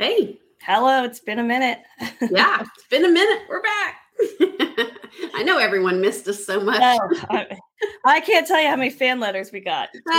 Hey. Hello, it's been a minute. yeah, it's been a minute. We're back. I know everyone missed us so much. Oh, I, I, can't tell you how many fan letters we got.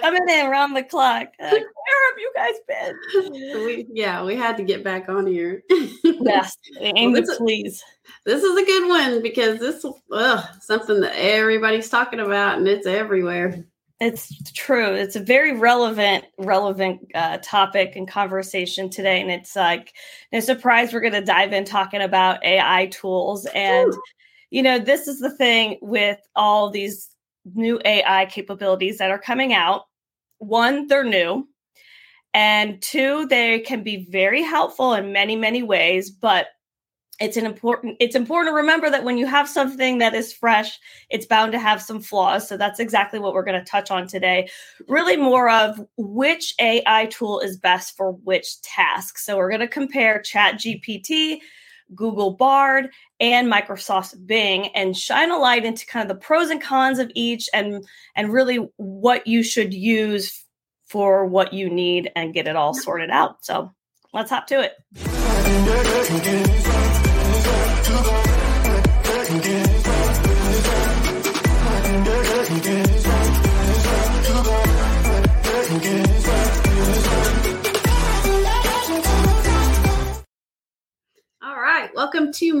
Coming in around the clock. Like, Where have you guys been? We, yeah, we had to get back on here. yes, aim well, to please. This is a good one because this is something that everybody's talking about and it's everywhere. It's true. It's a very relevant, relevant uh, topic and conversation today, and it's like no surprise we're going to dive in talking about AI tools. And Ooh. you know, this is the thing with all these new AI capabilities that are coming out. One, they're new, and two, they can be very helpful in many, many ways, but it's an important it's important to remember that when you have something that is fresh it's bound to have some flaws. So that's exactly what we're going to touch on today. Really more of which ai tool is best for which task. So we're going to compare chat gpt google bard and microsoft bing and shine a light into kind of the pros and cons of each and and really what you should use for what you need and get it all sorted out. So let's hop to it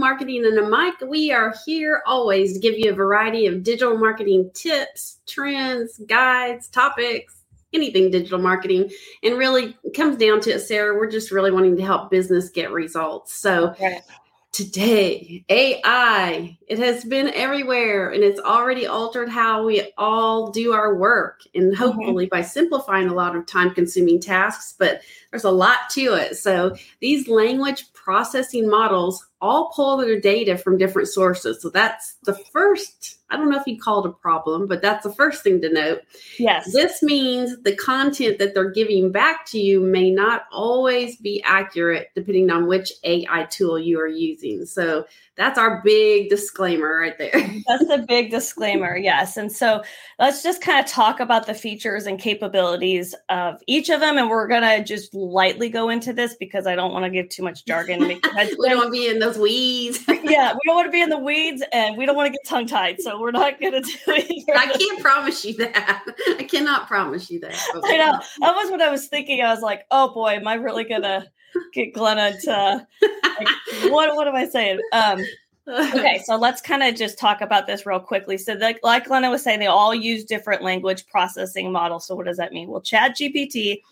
Marketing and a Mic. We are here always to give you a variety of digital marketing tips, trends, guides, topics, anything digital marketing. And really comes down to it, Sarah, we're just really wanting to help business get results. So okay today ai it has been everywhere and it's already altered how we all do our work and mm-hmm. hopefully mm-hmm. by simplifying a lot of time consuming tasks but there's a lot to it so these language processing models all pull their data from different sources so that's the first I don't know if you call it a problem, but that's the first thing to note. Yes. This means the content that they're giving back to you may not always be accurate depending on which AI tool you are using. So that's our big disclaimer right there. That's a big disclaimer, yes. And so let's just kind of talk about the features and capabilities of each of them. And we're going to just lightly go into this because I don't want to give too much jargon. we don't want to be in those weeds. yeah, we don't want to be in the weeds and we don't want to get tongue tied. So we're not going to do it. I can't promise you that. I cannot promise you that. I know. That was what I was thinking. I was like, oh boy, am I really going to get Glenna to like, what what am I saying? Um okay, so let's kind of just talk about this real quickly. So, like, like Glenna was saying, they all use different language processing models. So, what does that mean? Well, Chat GPT,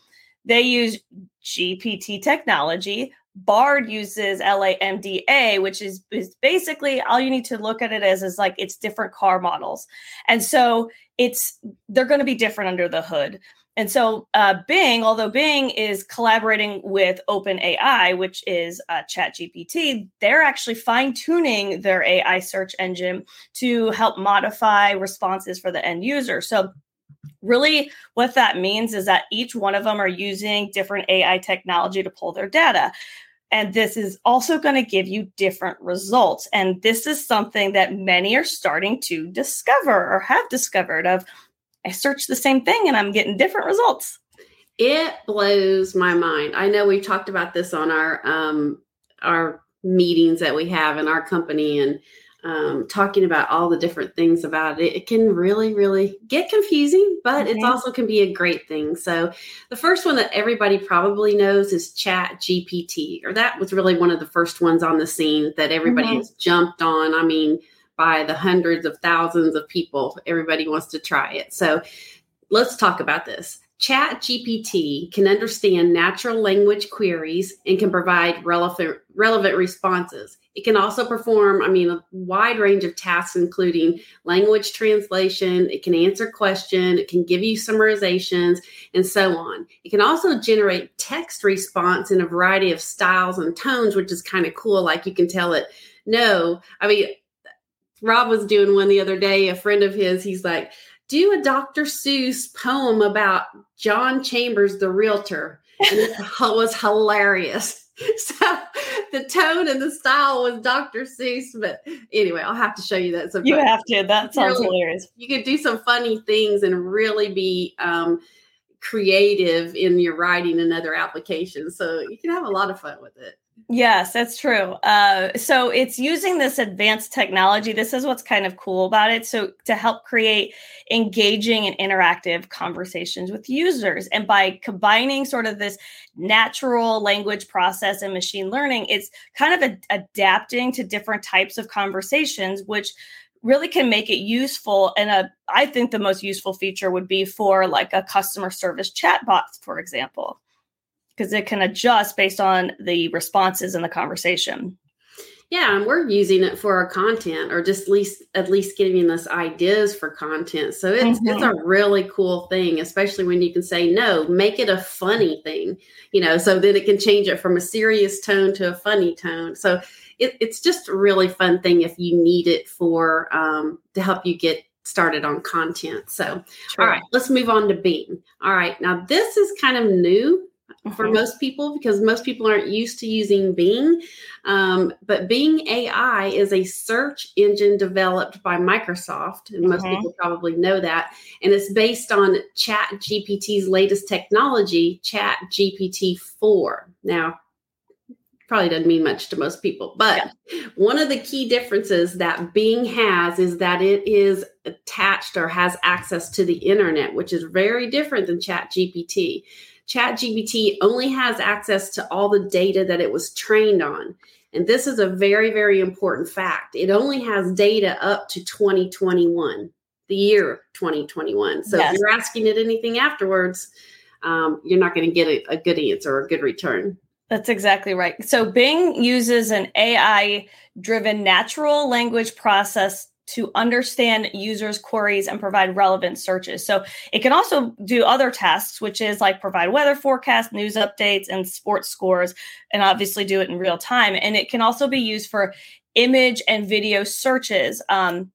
they use GPT technology. Bard uses LaMDA, which is, is basically all you need to look at it as is like it's different car models. And so it's they're going to be different under the hood. And so uh, Bing, although Bing is collaborating with OpenAI, which is uh, ChatGPT, they're actually fine tuning their AI search engine to help modify responses for the end user. So really what that means is that each one of them are using different AI technology to pull their data. And this is also going to give you different results. And this is something that many are starting to discover or have discovered of I search the same thing and I'm getting different results. It blows my mind. I know we've talked about this on our um, our meetings that we have in our company and um, talking about all the different things about it. It can really, really get confusing, but mm-hmm. it also can be a great thing. So, the first one that everybody probably knows is Chat GPT, or that was really one of the first ones on the scene that everybody mm-hmm. has jumped on. I mean, by the hundreds of thousands of people. Everybody wants to try it. So let's talk about this. Chat GPT can understand natural language queries and can provide relevant relevant responses. It can also perform, I mean, a wide range of tasks, including language translation. It can answer questions. It can give you summarizations and so on. It can also generate text response in a variety of styles and tones, which is kind of cool. Like you can tell it, no, I mean, Rob was doing one the other day. A friend of his, he's like, do a Dr. Seuss poem about John Chambers, the realtor. And it was hilarious. So the tone and the style was Dr. Seuss. But anyway, I'll have to show you that. Sometime. You have to. That sounds really, hilarious. You could do some funny things and really be um, creative in your writing and other applications. So you can have a lot of fun with it. Yes, that's true. Uh, so it's using this advanced technology. This is what's kind of cool about it. So to help create engaging and interactive conversations with users, and by combining sort of this natural language process and machine learning, it's kind of a, adapting to different types of conversations, which really can make it useful and a i think the most useful feature would be for like a customer service chatbot for example because it can adjust based on the responses in the conversation. Yeah, and we're using it for our content or just at least at least giving us ideas for content. So it's mm-hmm. it's a really cool thing, especially when you can say no, make it a funny thing, you know, so then it can change it from a serious tone to a funny tone. So it, it's just a really fun thing if you need it for um, to help you get started on content. So, True. all right, let's move on to Bing. All right, now this is kind of new for mm-hmm. most people because most people aren't used to using Bing. Um, but Bing AI is a search engine developed by Microsoft, and most mm-hmm. people probably know that. And it's based on Chat GPT's latest technology, Chat GPT 4. Now, probably doesn't mean much to most people. But yeah. one of the key differences that Bing has is that it is attached or has access to the internet, which is very different than Chat GPT. ChatGPT only has access to all the data that it was trained on. And this is a very, very important fact. It only has data up to 2021, the year 2021. So yes. if you're asking it anything afterwards, um, you're not going to get a, a good answer or a good return. That's exactly right. So Bing uses an AI driven natural language process to understand users' queries and provide relevant searches. So it can also do other tasks, which is like provide weather forecasts, news updates, and sports scores, and obviously do it in real time. And it can also be used for image and video searches. Um,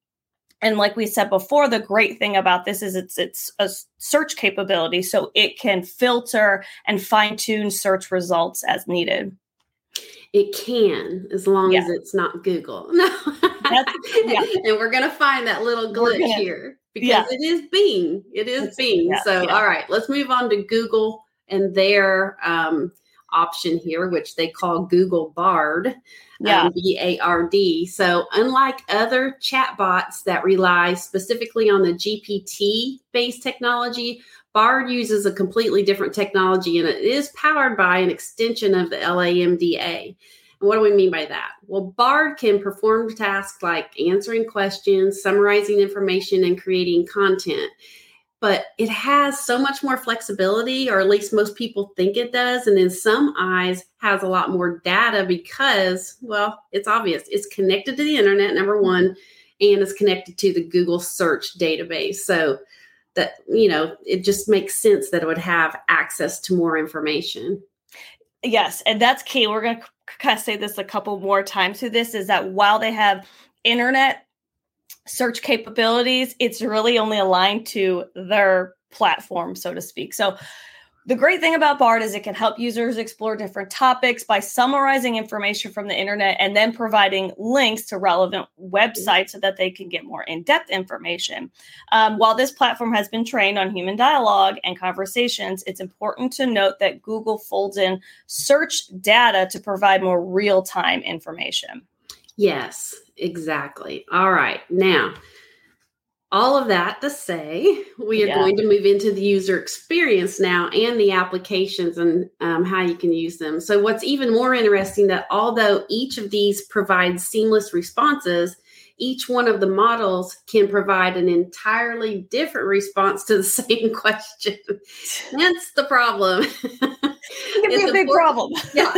and like we said before, the great thing about this is it's it's a search capability, so it can filter and fine tune search results as needed. It can, as long yeah. as it's not Google. No. yeah. and we're gonna find that little glitch gonna, here because yeah. it is Bing. It is it's, Bing. Yeah, so, all right, let's move on to Google and their um, option here, which they call Google Bard. Yeah. Um, B A R D. So, unlike other chatbots that rely specifically on the GPT based technology, Bard uses a completely different technology and it is powered by an extension of the LAMDA. What do we mean by that? Well, Bard can perform tasks like answering questions, summarizing information, and creating content. But it has so much more flexibility, or at least most people think it does. And in some eyes, has a lot more data because, well, it's obvious. It's connected to the internet, number one, and it's connected to the Google search database. So that you know it just makes sense that it would have access to more information yes and that's key we're going to kind of say this a couple more times through this is that while they have internet search capabilities it's really only aligned to their platform so to speak. So the great thing about BARD is it can help users explore different topics by summarizing information from the internet and then providing links to relevant websites so that they can get more in depth information. Um, while this platform has been trained on human dialogue and conversations, it's important to note that Google folds in search data to provide more real time information. Yes, exactly. All right. Now, all of that to say, we are yeah. going to move into the user experience now and the applications and um, how you can use them. So, what's even more interesting that although each of these provides seamless responses, each one of the models can provide an entirely different response to the same question. That's the problem. It It's a big problem. yeah,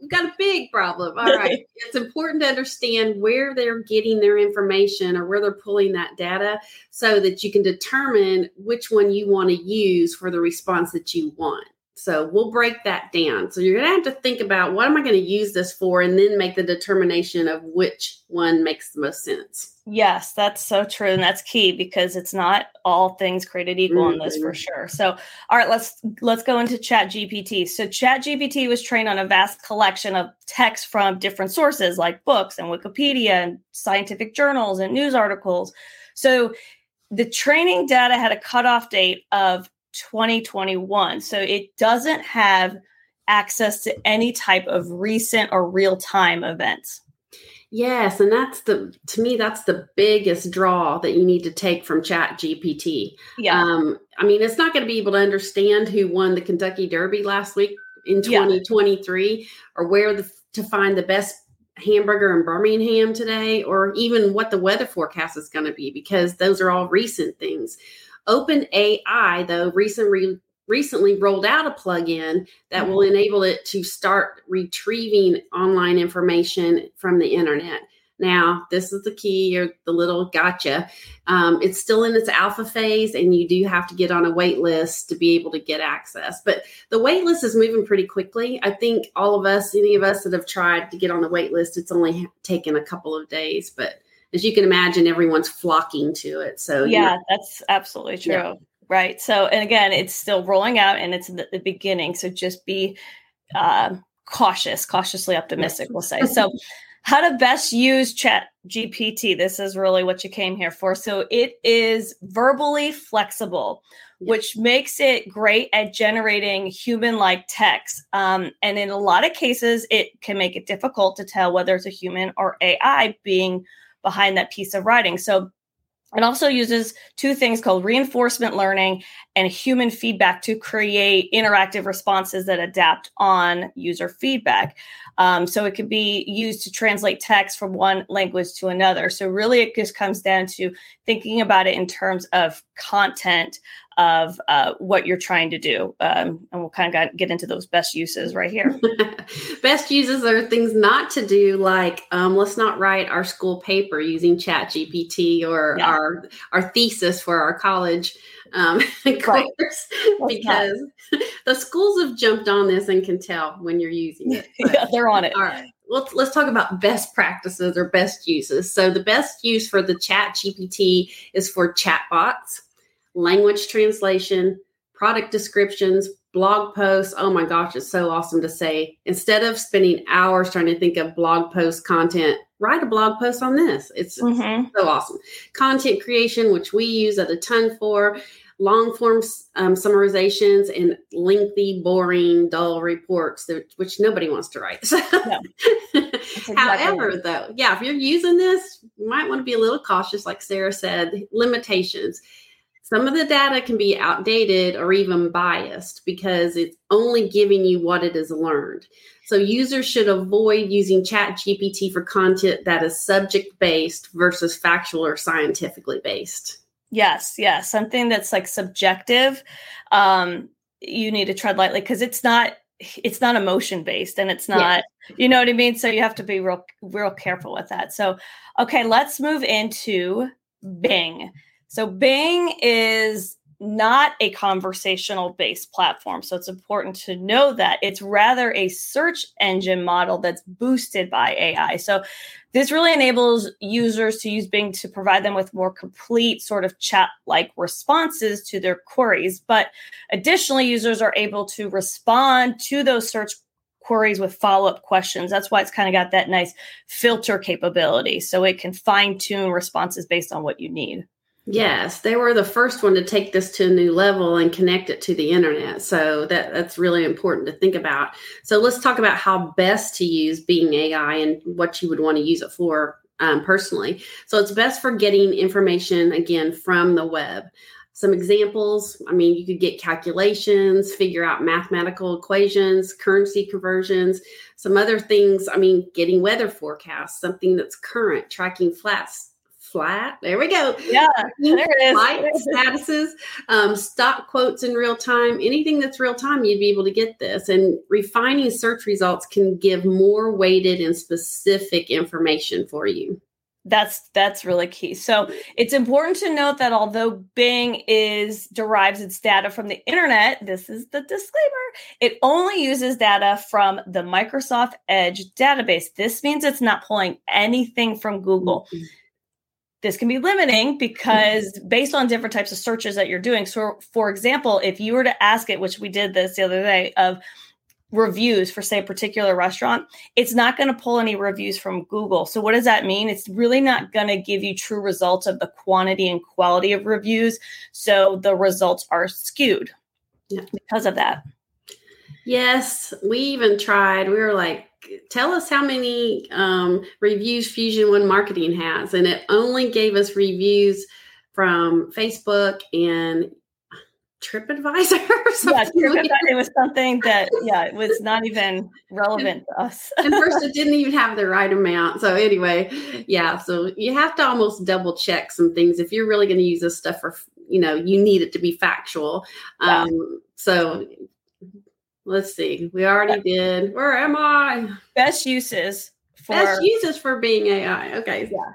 we've got a big problem. All right. It's important to understand where they're getting their information or where they're pulling that data so that you can determine which one you want to use for the response that you want. So we'll break that down. So you're going to have to think about what am I going to use this for and then make the determination of which one makes the most sense. Yes, that's so true and that's key because it's not all things created equal mm-hmm. on this for mm-hmm. sure. So all right, let's let's go into Chat GPT. So Chat GPT was trained on a vast collection of text from different sources like books and Wikipedia and scientific journals and news articles. So the training data had a cutoff date of 2021. So it doesn't have access to any type of recent or real time events. Yes, and that's the to me that's the biggest draw that you need to take from Chat GPT. Yeah. Um, I mean, it's not going to be able to understand who won the Kentucky Derby last week in 2023 yeah. or where the, to find the best hamburger in Birmingham today or even what the weather forecast is going to be because those are all recent things. Open AI though recently recently rolled out a plugin that will mm-hmm. enable it to start retrieving online information from the internet. Now, this is the key or the little gotcha. Um, it's still in its alpha phase, and you do have to get on a wait list to be able to get access. But the wait list is moving pretty quickly. I think all of us, any of us that have tried to get on the wait list, it's only taken a couple of days. But as you can imagine, everyone's flocking to it. So, yeah, that's absolutely true. Yeah. Right. So, and again, it's still rolling out and it's the, the beginning. So just be uh, cautious, cautiously optimistic, we'll say. So, how to best use chat gpt this is really what you came here for so it is verbally flexible which makes it great at generating human like text um, and in a lot of cases it can make it difficult to tell whether it's a human or ai being behind that piece of writing so it also uses two things called reinforcement learning and human feedback to create interactive responses that adapt on user feedback. Um, so it can be used to translate text from one language to another. So really, it just comes down to thinking about it in terms of content of uh, what you're trying to do. Um, and we'll kind of get into those best uses right here. best uses are things not to do, like um, let's not write our school paper using Chat GPT or yeah. our our thesis for our college um, course because the schools have jumped on this and can tell when you're using it. Yeah, they're on it. All right. Well, let's talk about best practices or best uses. So the best use for the Chat GPT is for chatbots language translation, product descriptions, blog posts. Oh my gosh, it's so awesome to say. Instead of spending hours trying to think of blog post content, write a blog post on this. It's mm-hmm. so awesome. Content creation, which we use at a ton for, long form um, summarizations, and lengthy, boring, dull reports, that, which nobody wants to write. So, exactly However, right. though, yeah, if you're using this, you might want to be a little cautious, like Sarah said, limitations some of the data can be outdated or even biased because it's only giving you what it has learned. So users should avoid using Chat GPT for content that is subject based versus factual or scientifically based. Yes, yes, something that's like subjective. Um, you need to tread lightly because it's not it's not emotion based and it's not yeah. you know what i mean so you have to be real real careful with that so okay let's move into bing so Bing is not a conversational based platform. So it's important to know that it's rather a search engine model that's boosted by AI. So this really enables users to use Bing to provide them with more complete sort of chat like responses to their queries. But additionally, users are able to respond to those search queries with follow up questions. That's why it's kind of got that nice filter capability. So it can fine tune responses based on what you need. Yes, they were the first one to take this to a new level and connect it to the internet. So that that's really important to think about. So let's talk about how best to use Bing AI and what you would want to use it for um, personally. So it's best for getting information again from the web. Some examples, I mean, you could get calculations, figure out mathematical equations, currency conversions, some other things. I mean, getting weather forecasts, something that's current, tracking flats, flat. There we go. Yeah, there it is. Flight statuses, um, stock quotes in real time, anything that's real time, you'd be able to get this. And refining search results can give more weighted and specific information for you. That's that's really key. So it's important to note that although Bing is derives its data from the internet, this is the disclaimer. It only uses data from the Microsoft Edge database. This means it's not pulling anything from Google. Mm-hmm this can be limiting because mm-hmm. based on different types of searches that you're doing. So, for example, if you were to ask it, which we did this the other day, of reviews for say a particular restaurant it's not going to pull any reviews from google so what does that mean it's really not going to give you true results of the quantity and quality of reviews so the results are skewed yeah. because of that. Yes, we even tried. We were like, tell us how many um, reviews Fusion One Marketing has, and it only gave us reviews from Facebook and TripAdvisor. yeah, TripAdvisor was something that yeah, it was not even relevant to us. and first, it didn't even have the right amount. So anyway, yeah, so you have to almost double check some things if you're really going to use this stuff for you know you need it to be factual. Yeah. Um, so let's see, we already did. Where am I? Best uses. For, Best uses for Bing AI. Okay. Yeah.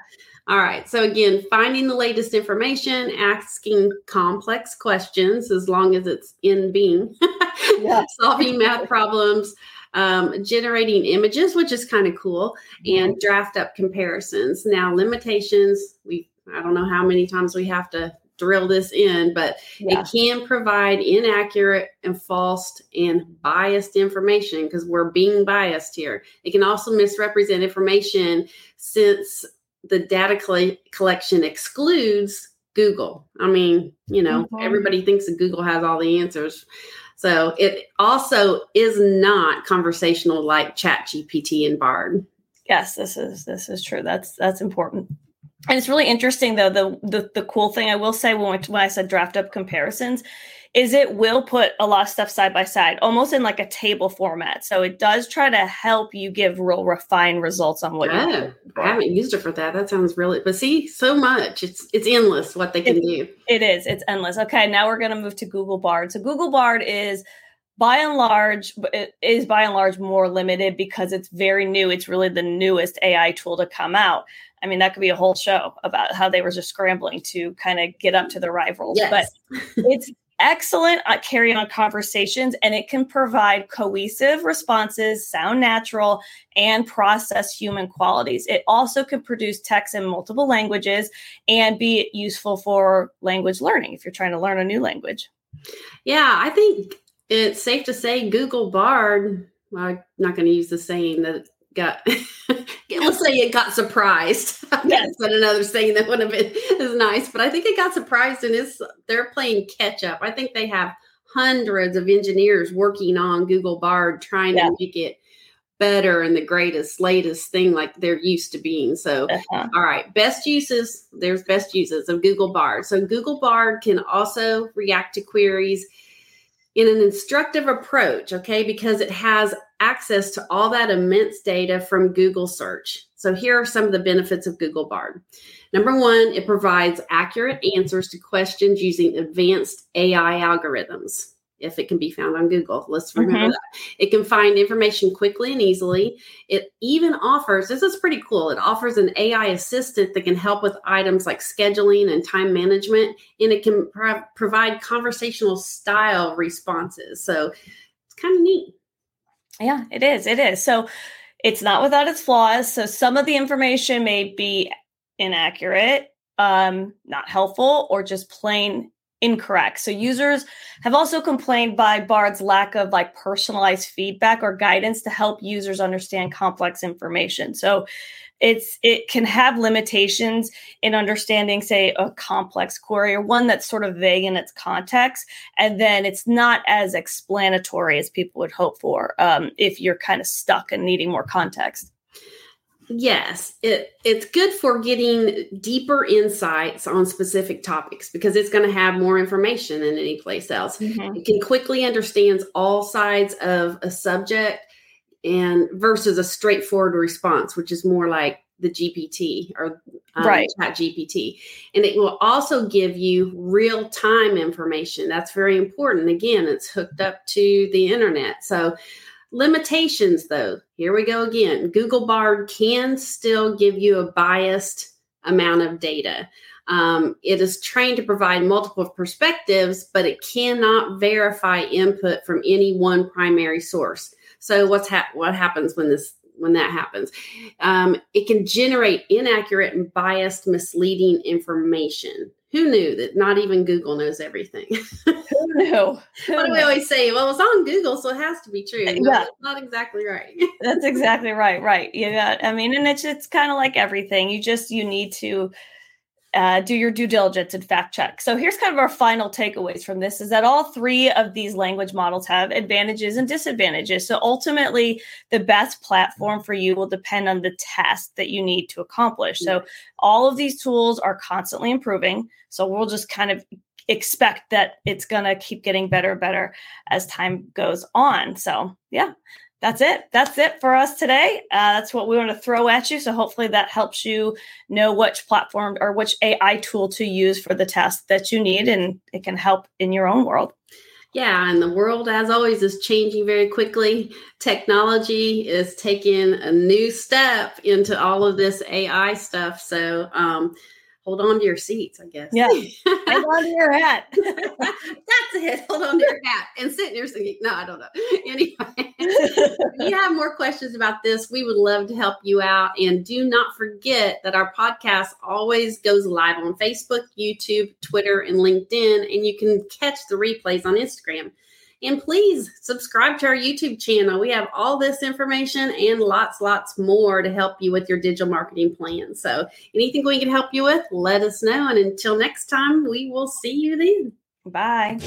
All right. So, again, finding the latest information, asking complex questions as long as it's in Bing, yeah. solving math problems, um, generating images, which is kind of cool, and draft up comparisons. Now, limitations, we I don't know how many times we have to drill this in, but yeah. it can provide inaccurate and false and biased information because we're being biased here. It can also misrepresent information since the data coll- collection excludes Google. I mean, you know, mm-hmm. everybody thinks that Google has all the answers. So it also is not conversational like Chat GPT and Bard. Yes, this is this is true. That's that's important. And it's really interesting though. The the, the cool thing I will say when, when I said draft up comparisons is it will put a lot of stuff side by side, almost in like a table format. So it does try to help you give real refined results on what yeah, you're I haven't used it for that. That sounds really but see, so much. It's it's endless what they can it, do. It is, it's endless. Okay, now we're gonna move to Google Bard. So Google Bard is by and large it is by and large more limited because it's very new it's really the newest ai tool to come out i mean that could be a whole show about how they were just scrambling to kind of get up to the rivals yes. but it's excellent at carrying on conversations and it can provide cohesive responses, sound natural, and process human qualities. It also can produce text in multiple languages and be useful for language learning if you're trying to learn a new language. Yeah, I think it's safe to say Google Bard. Well, I'm not going to use the saying that got let's say it got surprised. Yes. but another saying that would have been is nice. But I think it got surprised and is they're playing catch up. I think they have hundreds of engineers working on Google Bard trying yeah. to make it better and the greatest, latest thing like they're used to being. So, uh-huh. all right, best uses. There's best uses of Google Bard. So Google Bard can also react to queries in an instructive approach, okay, because it has access to all that immense data from Google search. So here are some of the benefits of Google Bard. Number one, it provides accurate answers to questions using advanced AI algorithms if it can be found on Google. Let's remember mm-hmm. that. It can find information quickly and easily. It even offers, this is pretty cool, it offers an AI assistant that can help with items like scheduling and time management, and it can pro- provide conversational style responses. So it's kind of neat. Yeah, it is. It is. So it's not without its flaws. So some of the information may be inaccurate, um, not helpful, or just plain incorrect. So users have also complained by Bard's lack of like personalized feedback or guidance to help users understand complex information. So it's it can have limitations in understanding say a complex query or one that's sort of vague in its context and then it's not as explanatory as people would hope for um, if you're kind of stuck and needing more context Yes, it it's good for getting deeper insights on specific topics because it's going to have more information than any place else. Mm-hmm. It can quickly understands all sides of a subject and versus a straightforward response, which is more like the GPT or um, right. Chat GPT. And it will also give you real time information. That's very important. Again, it's hooked up to the internet. So Limitations, though, here we go again. Google Bard can still give you a biased amount of data. Um, it is trained to provide multiple perspectives, but it cannot verify input from any one primary source. So, what's ha- what happens when this when that happens? Um, it can generate inaccurate and biased, misleading information who knew that not even Google knows everything? Who knew? what do we always say? Well, it's on Google, so it has to be true. No, yeah, not exactly right. that's exactly right. Right. Yeah. I mean, and it's it's kind of like everything. You just you need to uh, do your due diligence and fact check. So here's kind of our final takeaways from this is that all three of these language models have advantages and disadvantages. So ultimately, the best platform for you will depend on the task that you need to accomplish. So all of these tools are constantly improving. So we'll just kind of expect that it's going to keep getting better and better as time goes on. So, yeah, that's it. That's it for us today. Uh, that's what we want to throw at you. So hopefully that helps you know which platform or which AI tool to use for the task that you need, and it can help in your own world. Yeah, and the world, as always, is changing very quickly. Technology is taking a new step into all of this AI stuff. So, um, hold on to your seats, I guess. Yeah. hold on to your hat. That's it. Hold on to your hat and sit in your seat. No, I don't know. Anyway, if you have more questions about this, we would love to help you out. And do not forget that our podcast always goes live on Facebook, YouTube, Twitter, and LinkedIn. And you can catch the replays on Instagram. And please subscribe to our YouTube channel. We have all this information and lots, lots more to help you with your digital marketing plan. So, anything we can help you with, let us know. And until next time, we will see you then. Bye.